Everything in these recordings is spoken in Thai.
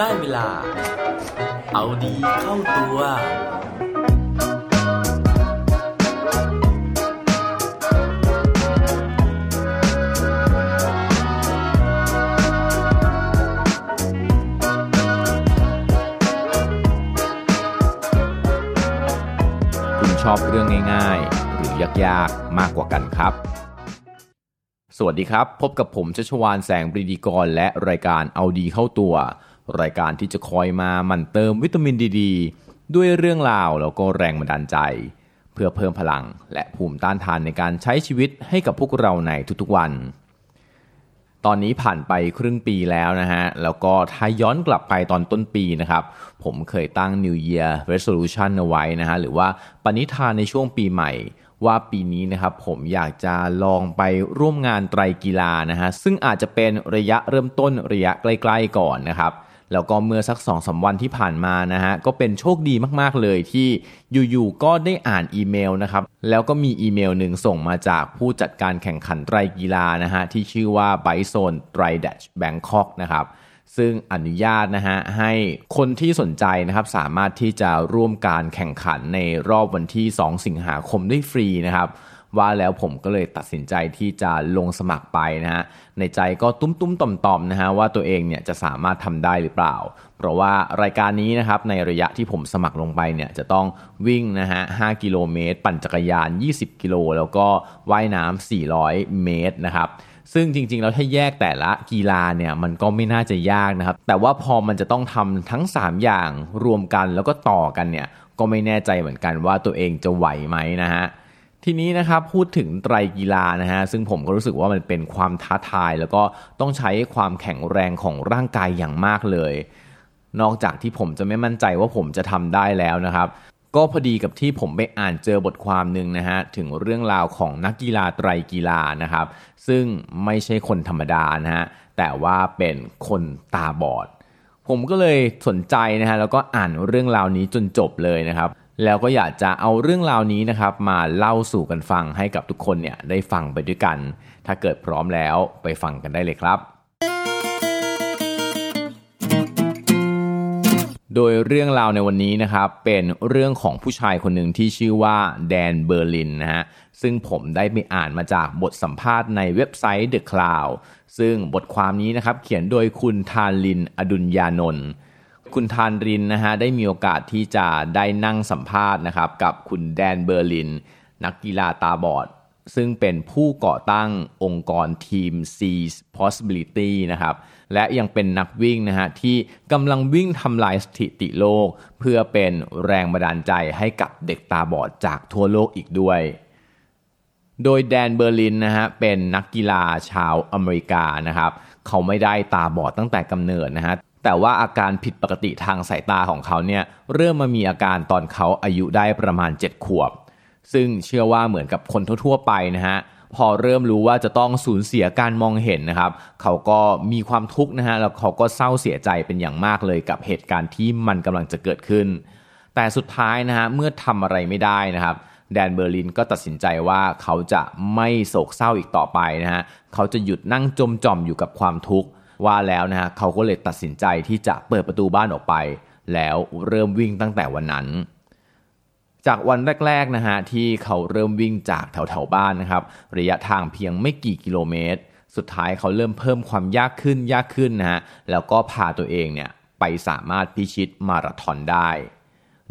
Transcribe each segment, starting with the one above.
ได้เวลา เอาดีเข้าตัว คุณชอบเรื่องง่าย ๆ หรือยากๆ มากกว่ากันครับสวัสดีครับ พบกับผมชัชวานแสงปรีดีกร และรายการเอาดีเข้าตัว รายการที่จะคอยมาหมั่นเติมวิตามินดีดด้วยเรื่องราวแล้วก็แรงบันดาลใจ เพื่อเพิ่มพลังและภูมิต้านทานในการใช้ชีวิตให้กับพวกเราในทุกๆวัน ตอนนี้ผ่านไปครึ่งปีแล้วนะฮะ แล้วก็ถ้าย้อนกลับไปตอนต้นปีนะครับ ผมเคยตั้ง New Year Resolution เอาไว้นะฮะ หรือว่าปณิธานในช่วงปีใหม่ว่าปีนี้นะครับผมอยากจะลองไปร่วมงานไตรกีฬานะฮะซึ่งอาจจะเป็นระยะเริ่มต้นระยะใกล้ ๆ ก่อนนะครับ แล้วก็เมื่อสักสองสาวันที่ผ่านมานะฮะก็เป็นโชคดีมากๆเลยที่อยู่ๆก็ได้อ่านอีเมลนะครับแล้วก็มีอีเมลหนึ่งส่งมาจากผู้จัดการแข่งขันไตรกีฬานะฮะที่ชื่อว่าไบโซนไตรเดชแบงคอกนะครับซึ่งอนุญาตนะฮะให้คนที่สนใจนะครับสามารถที่จะร่วมการแข่งขันในรอบวันที่ 2 สิงหาคมได้ฟรีนะครับ ว่าแล้วผมก็เลยตัดสินใจที่จะลงสมัครไปนะฮะในใจก็ตุ้มตุ้มต่อมต่อมนะฮะว่าตัวเองเนี่ยจะสามารถทำได้หรือเปล่า เพราะว่ารายการนี้นะครับในระยะที่ผมสมัครลงไปเนี่ยจะต้องวิ่งนะฮะ5กิโลเมตร ปั่นจักรยาน 20 กิโล แล้วก็ว่ายน้ำ400 เมตรนะครับซึ่งจริงๆ แล้วถ้าแยกแต่ละกีฬาเนี่ยมันก็ไม่น่าจะยากนะครับ แต่ว่าพอมันจะต้องทำทั้ง 3 อย่างรวมกันแล้วก็ต่อกันเนี่ยก็ไม่แน่ใจเหมือนกันว่าตัวเองจะไหวไหมนะฮะ ทีนี้นะครับพูดถึงไตรกีฬานะฮะซึ่งผมก็รู้สึกว่ามันเป็นความท้าทาย แล้วก็ต้องใช้ความแข็งแรงของร่างกายอย่างมากเลย นอกจากที่ผมจะไม่มั่นใจว่าผมจะทำได้แล้วนะครับก็พอดีกับที่ผมไปอ่านเจอบทความหนึ่งนะฮะถึงเรื่องราวของนักกีฬาไตรกีฬานะครับ ซึ่งไม่ใช่คนธรรมดานะฮะแต่ว่าเป็นคนตาบอด ผมก็เลยสนใจนะฮะแล้วก็อ่านเรื่องราวนี้จนจบเลยนะครับ แล้วก็อยากจะเอาเรื่องราวนี้นะครับ มาเล่าสู่กันฟังให้กับทุกคนเนี่ยได้ฟังไปด้วยกัน ถ้าเกิดพร้อมแล้วไปฟังกันได้เลยครับโดยเรื่องราวในวันนี้นะครับเป็นเรื่องของผู้ชายคนหนึ่งที่ชื่อว่าแดนเบอร์ลินนะฮะซึ่งผมได้ไปอ่านมาจากบทสัมภาษณ์ในเว็บไซต์ The Cloud ซึ่งบทความนี้นะครับเขียนโดยคุณทานลินอดุลยานนท์ คุณทานรินนะฮะได้มีโอกาสที่จะได้นั่งสัมภาษณ์นะครับกับคุณแดนเบอร์ลิน นักกีฬาตาบอด ซึ่งเป็นผู้ก่อตั้งองค์กรทีม Seize Possibility นะครับและยังเป็นนักวิ่งนะฮะที่กำลังวิ่งทำลายสถิติโลก เพื่อเป็นแรงบันดาลใจให้กับเด็กตาบอดจากทั่วโลกอีกด้วยโดยแดนเบอร์ลินนะฮะเป็นนักกีฬาชาวอเมริกานะครับ เขาไม่ได้ตาบอดตั้งแต่กำเนิดนะฮะ แต่ว่าอาการผิดปกติทางสายตาของเขาเนี่ยเริ่มมามีอาการตอนเขาอายุได้ประมาณ 7 ขวบ ซึ่งเชื่อว่าเหมือนกับคนทั่วๆไปนะฮะพอเริ่มรู้ว่าจะต้องสูญเสียการมองเห็นนะครับ เขาก็มีความทุกข์นะฮะแล้วเขาก็เศร้าเสียใจเป็นอย่างมากเลยกับเหตุการณ์ที่มันกำลังจะเกิดขึ้น แต่สุดท้ายนะฮะเมื่อทำอะไรไม่ได้นะครับแดนเบอร์ลินก็ตัดสินใจว่าเขาจะไม่โศกเศร้าอีกต่อไปนะฮะเขาจะหยุดนั่งจมจอมอยู่กับความทุกข์ ว่าแล้วนะฮะเขาก็เลยตัดสินใจที่จะเปิดประตูบ้านออกไป แล้วเริ่มวิ่งตั้งแต่วันนั้น จากวันแรกๆนะฮะที่เขาเริ่มวิ่งจากแถวๆบ้านนะครับ ระยะทางเพียงไม่กี่กิโลเมตร สุดท้ายเขาเริ่มเพิ่มความยากขึ้นยากขึ้นนะฮะแล้วก็พาตัวเองเนี่ยไปสามารถพิชิตมาราธอนได้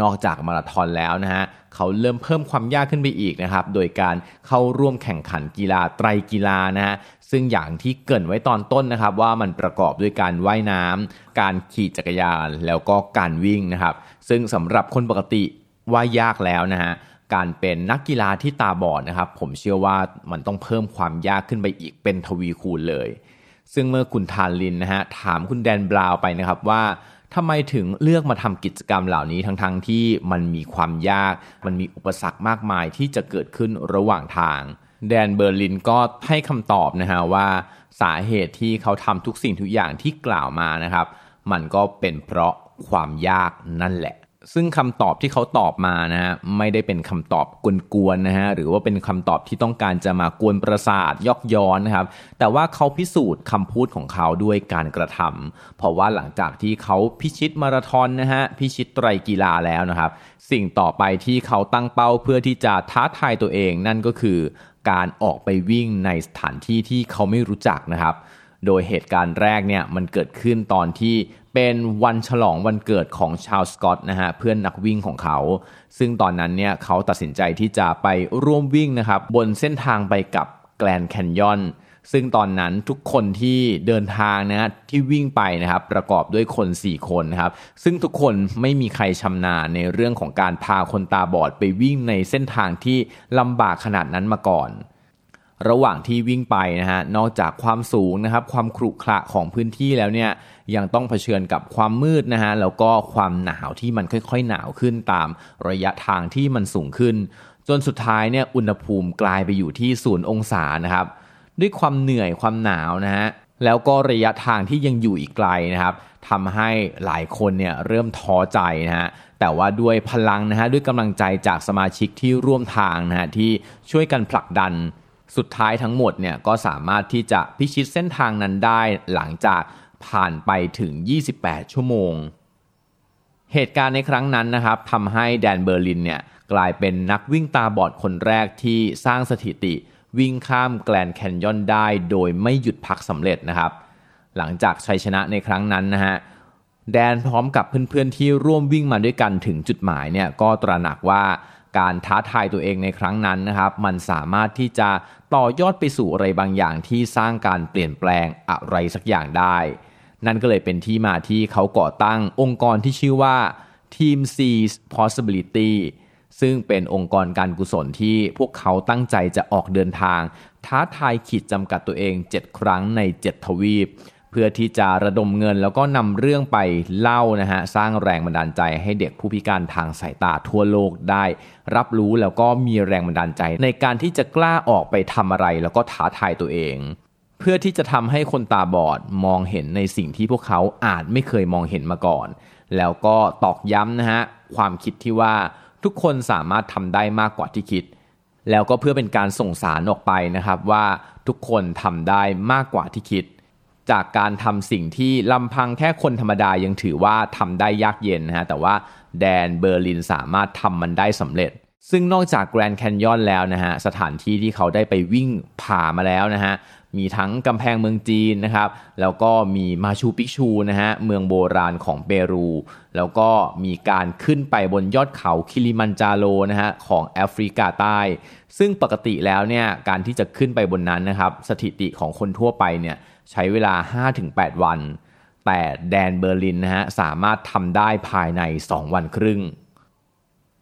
นอกจากมาราธอนแล้วนะฮะเขาเริ่มเพิ่มความยากขึ้นไปอีกนะครับ โดยการเข้าร่วมแข่งขันกีฬาไตรกีฬานะฮะซึ่งอย่างที่เกินไว้ตอนต้นนะครับ ว่ามันประกอบด้วยการว่ายน้ำการขี่จักรยานแล้วก็การวิ่งนะครับ ซึ่งสำหรับคนปกติว่ายากแล้วนะฮะการเป็นนักกีฬาที่ตาบอดนะครับ ผมเชื่อว่ามันต้องเพิ่มความยากขึ้นไปอีกเป็นทวีคูณเลย ซึ่งเมื่อคุณทานลินนะฮะถามคุณแดนบราว์ไปนะครับว่า ทำไมถึงเลือกมาทำกิจกรรมเหล่านี้ทั้งๆทที่มันมีความยาก มันมีอุปสรรคมากมายที่จะเกิดขึ้นระหว่างทาง แดนเบอร์ลินก็ให้คำตอบนะฮะว่าสาเหตุที่เขาทำทุกสิ่งทุกอย่างที่กล่าวมานะครับ มันก็เป็นเพราะความยากนั่นแหละ ซึ่งคำตอบที่เขาตอบมานะฮะไม่ได้เป็นคำตอบกวนๆนะฮะหรือว่าเป็นคำตอบที่ต้องการจะมากวนประสาทยอกย้อนนะครับ แต่ว่าเขาพิสูจน์คำพูดของเขาด้วยการกระทำเพราะว่าหลังจากที่เขาพิชิตมาราธอนนะฮะพิชิตไตรกีฬาแล้วนะครับ สิ่งต่อไปที่เขาตั้งเป้าเพื่อที่จะท้าทายตัวเองนั่นก็คือ การออกไปวิ่งในสถานที่ที่เขาไม่รู้จักนะครับ โดยเหตุการณ์แรกเนี่ยมันเกิดขึ้นตอนที่ เป็นวันฉลองวันเกิดของชาวสกอตนะฮะเพื่อนนักวิ่งของเขา ซึ่งตอนนั้นเนี่ยเขาตัดสินใจที่จะไปร่วมวิ่งนะครับบนเส้นทางไปกับแกลนแคนยอนซึ่งตอนนั้นทุกคนที่เดินทางนะที่วิ่งไปนะครับประกอบด้วยคน 4 คนนะครับซึ่งทุกคนไม่มีใครชำนาญในเรื่องของการพาคนตาบอดไปวิ่งในเส้นทางที่ลำบากขนาดนั้นมาก่อน ระหว่างที่วิ่งไปนะฮะนอกจากความสูงนะครับความขรุขระของพื้นที่แล้วเนี่ยยังต้องเผชิญกับความมืดนะฮะแล้วก็ความหนาวที่มันค่อยๆหนาวขึ้นตามระยะทางที่มันสูงขึ้น จนสุดท้ายเนี่ยอุณหภูมิกลายไปอยู่ที่ศูนย์องศานะครับด้วยความเหนื่อยความหนาวนะฮะแล้วก็ระยะทางที่ยังอยู่อีกไกลนะครับทำให้หลายคนเนี่ยเริ่มท้อใจนะฮะแต่ว่าด้วยพลังนะฮะด้วยกำลังใจจากสมาชิกที่ร่วมทางนะฮะที่ช่วยกันผลักดัน สุดท้ายทั้งหมดเนี่ยก็สามารถที่จะพิชิตเส้นทางนั้นได้หลังจากผ่านไปถึง 28 ชั่วโมง เหตุการณ์ในครั้งนั้นนะครับทำให้แดนเบอร์ลินเนี่ยกลายเป็นนักวิ่งตาบอดคนแรกที่สร้างสถิติ วิ่งข้ามแกลนแคนยอนได้โดยไม่หยุดพักสำเร็จนะครับ หลังจากชัยชนะในครั้งนั้นนะฮะแดนพร้อมกับเพื่อนๆที่ร่วมวิ่งมาด้วยกันถึงจุดหมายเนี่ยก็ตระหนักว่า การท้าทายตัวเองในครั้งนั้นนะครับ มันสามารถที่จะต่อยอดไปสู่อะไรบางอย่างที่สร้างการเปลี่ยนแปลงอะไรสักอย่างได้ นั่นก็เลยเป็นที่มาที่เขาก่อตั้งองค์กรที่ชื่อว่า Team Sees Possibility ซึ่งเป็นองค์กรการกุศลที่พวกเขาตั้งใจจะออกเดินทาง ท้าทายขีดจำกัดตัวเอง 7 ครั้งใน 7 ทวีป เพื่อที่จะระดมเงินแล้วก็นำเรื่องไปเล่านะฮะสร้างแรงบันดาลใจให้เด็กผู้พิการทางสายตาทั่วโลกได้ รับรู้แล้วก็มีแรงบันดาลใจ ในการที่จะกล้าออกไปทำอะไรแล้วก็ท้าทายตัวเอง เพื่อที่จะทำให้คนตาบอดมองเห็นในสิ่งที่พวกเขาอาจไม่เคยมองเห็นมาก่อน แล้วก็ตอกย้ำนะฮะความคิดที่ว่าทุกคนสามารถทำได้มากกว่าที่คิด แล้วก็เพื่อเป็นการส่งสารออกไปนะครับว่าทุกคนทำได้มากกว่าที่คิด จากการทำสิ่งที่ลำพังแค่คนธรรมดายังถือว่าทำได้ยากเย็นนะฮะแต่ว่าแดนเบอร์ลินสามารถทำมันได้สำเร็จ ซึ่งนอกจากแกรนด์แคนยอนแล้วนะฮะสถานที่ที่เขาได้ไปวิ่งผ่ามาแล้วนะฮะมีทั้งกำแพงเมืองจีนนะครับ แล้วก็มีมาชูปิกชูนะฮะ เมืองโบราณของเปรู แล้วก็มีการขึ้นไปบนยอดเขาคิลิมันจาโรนะฮะของแอฟริกาใต้ ซึ่งปกติแล้วเนี่ย การที่จะขึ้นไปบนนั้นนะครับ สถิติของคนทั่วไปเนี่ย ใช้เวลา 5-8 วัน แต่แดนเบอร์ลินนะฮะสามารถทำได้ภายใน 2 วันครึ่ง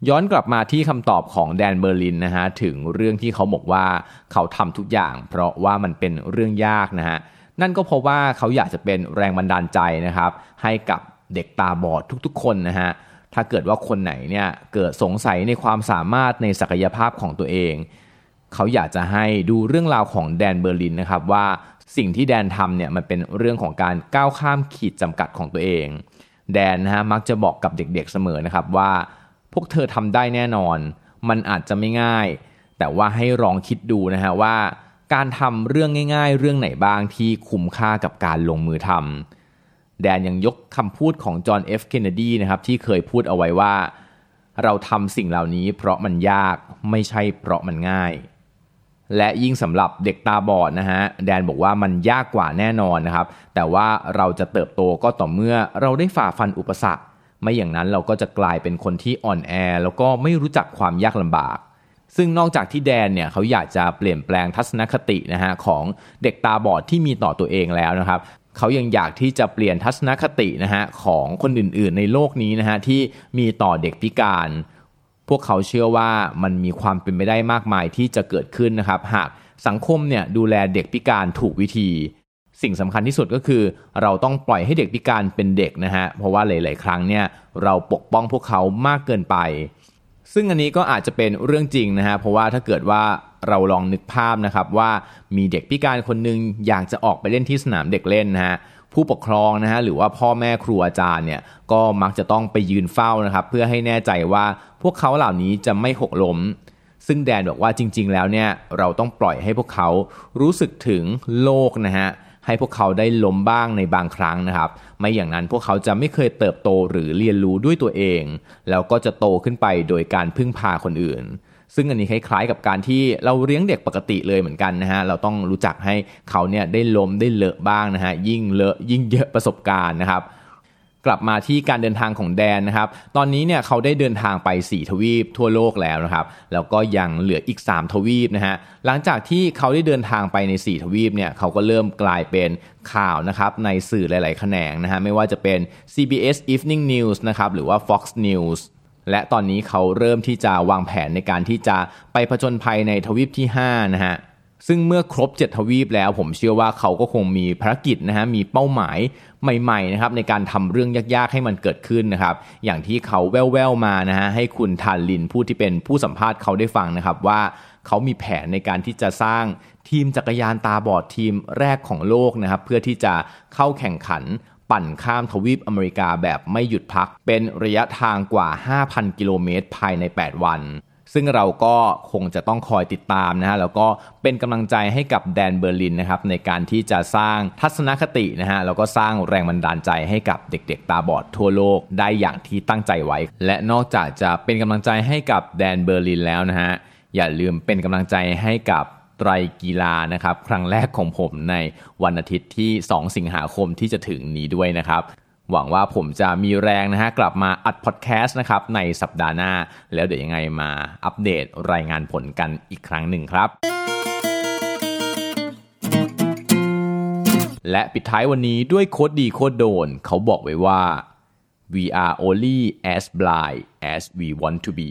ย้อนกลับมาที่คำตอบของแดนเบอร์ลินนะฮะถึงเรื่องที่เขาบอกว่าเขาทำทุกอย่าง เพราะว่ามันเป็นเรื่องยากนะฮะนั่นก็เพราะว่าเขาอยากจะเป็นแรงบันดาลใจนะครับ ให้กับเด็กตาบอดทุกๆ คนนะฮะถ้าเกิดว่าคนไหนเนี่ยเกิดสงสัยในความสามารถในศักยภาพของตัวเอง เขาอยากจะให้ดูเรื่องราวของแดนเบอร์ลินนะครับว่า สิ่งที่แดนทำเนี่ยมันเป็นเรื่องของการก้าวข้ามขีดจำกัดของตัวเอง แดนนะฮะมักจะบอกกับเด็กๆเสมอนะครับว่า พวกเธอทำได้แน่นอน มันอาจจะไม่ง่าย แต่ว่าให้ลองคิดดูนะฮะว่า การทำเรื่องง่าย ๆ เรื่องไหนบ้างที่คุ้มค่ากับการลงมือทำแดนยังยกคำพูดของจอห์นเอฟเคนเนดีนะครับที่เคยพูดเอาไว้ว่า เราทำสิ่งเหล่านี้เพราะมันยากไม่ใช่เพราะมันง่าย และยิ่งสำหรับเด็กตาบอดนะฮะแดนบอกว่ามันยากกว่าแน่นอนนะครับ แต่ว่าเราจะเติบโตก็ต่อเมื่อเราได้ฝ่าฟันอุปสรรค ไม่อย่างนั้นเราก็จะกลายเป็นคนที่อ่อนแอ แล้วก็ไม่รู้จักความยากลำบาก ซึ่งนอกจากที่แดนเนี่ยเขาอยากจะเปลี่ยนแปลงทัศนคตินะฮะของเด็กตาบอดที่มีต่อตัวเองแล้วนะครับเขายังอยากที่จะเปลี่ยนทัศนคตินะฮะของคนอื่นๆ ในโลกนี้นะฮะที่มีต่อเด็กพิการ พวกเขาเชื่อว่ามันมีความเป็นไปได้มากมายที่จะเกิดขึ้นนะครับ หากสังคมเนี่ยดูแลเด็กพิการถูกวิธี สิ่งสำคัญที่สุดก็คือ เราต้องปล่อยให้เด็กพิการเป็นเด็กนะฮะเพราะว่าหลาย ๆ ครั้งเนี่ยเราปกป้องพวกเขามากเกินไป ซึ่งอันนี้ก็อาจจะเป็นเรื่องจริงนะฮะเพราะว่าถ้าเกิดว่า เราลองนึกภาพนะครับว่ามีเด็กพิการคนหนึ่งอยากจะออกไปเล่นที่สนามเด็กเล่นนะฮะผู้ปกครองนะฮะหรือว่าพ่อแม่ครูอาจารย์เนี่ยก็มักจะต้องไปยืนเฝ้านะครับเพื่อให้แน่ใจว่าพวกเขาเหล่านี้จะไม่หกล้ม ซึ่งแดนบอกว่าจริง ๆ แล้วเนี่ยเราต้องปล่อยให้พวกเขารู้สึกถึงโลกนะฮะให้พวกเขาได้ล้มบ้างในบางครั้งนะครับ ไม่อย่างนั้นพวกเขาจะไม่เคยเติบโตหรือเรียนรู้ด้วยตัวเอง แล้วก็จะโตขึ้นไปโดยการพึ่งพาคนอื่น ซึ่งอันนี้คล้ายๆกับการที่เราเลี้ยงเด็กปกติเลยเหมือนกันนะฮะเราต้องรู้จักให้เขาเนี่ยได้ล้มได้เลอะบ้างนะฮะยิ่งเลอะยิ่งเยอะประสบการณ์นะครับกลับมาที่การเดินทางของแดนนะครับ ตอนนี้เนี่ยเขาได้เดินทางไป 4 ทวีปทั่วโลกแล้วนะครับ แล้วก็ยังเหลืออีก 3 ทวีปนะฮะ หลังจากที่เขาได้เดินทางไปใน 4 ทวีปเนี่ยเขาก็เริ่มกลายเป็นข่าวนะครับในสื่อหลาย ๆ แขนงนะฮะ ไม่ว่าจะเป็น CBS Evening News นะครับ หรือว่า Fox News และตอนนี้เขาเริ่มที่จะวางแผนในการที่จะไปผจญภัยในทวีปที่5นะฮะซึ่งเมื่อครบ 7 ทวีปแล้วผมเชื่อว่าเขาก็คงมีภารกิจนะฮะมีเป้าหมายใหม่ๆนะครับในการทำเรื่องยากๆให้มันเกิดขึ้นนะครับอย่างที่เขาแว่วๆมานะฮะให้คุณทานลินผู้ที่เป็นผู้สัมภาษณ์เขาได้ฟังนะครับว่าเขามีแผนในการที่จะสร้างทีมจักรยานตาบอดทีมแรกของโลกนะครับเพื่อที่จะเข้าแข่งขัน ปั่นข้ามทวีปอเมริกาแบบไม่หยุดพัก เป็นระยะทางกว่า 5,000 กิโลเมตรภายใน 8 วัน ซึ่งเราก็คงจะต้องคอยติดตามนะฮะแล้วก็เป็นกำลังใจให้กับแดนเบอร์ลินนะครับในการที่จะสร้างทัศนคตินะฮะแล้วก็สร้างแรงบันดาลใจให้กับเด็กๆ ตาบอดทั่วโลกได้อย่างที่ตั้งใจไว้ และนอกจากจะเป็นกำลังใจให้กับแดนเบอร์ลินแล้วนะฮะอย่าลืมเป็นกำลังใจให้กับ ไตรกีฬานะครับ ครั้งแรกของผมในวันอาทิตย์ที่ 2 สิงหาคมที่จะถึงนี้ด้วยนะครับ หวังว่าผมจะมีแรงนะฮะกลับมาอัดพอดแคสต์นะครับในสัปดาห์หน้า แล้วเดี๋ยวยังไงมาอัปเดตรายงานผลกันอีกครั้งหนึ่งครับและปิดท้ายวันนี้ด้วย quote ดี quote โดน เขาบอกไว้ว่า we are only as blind as we want to be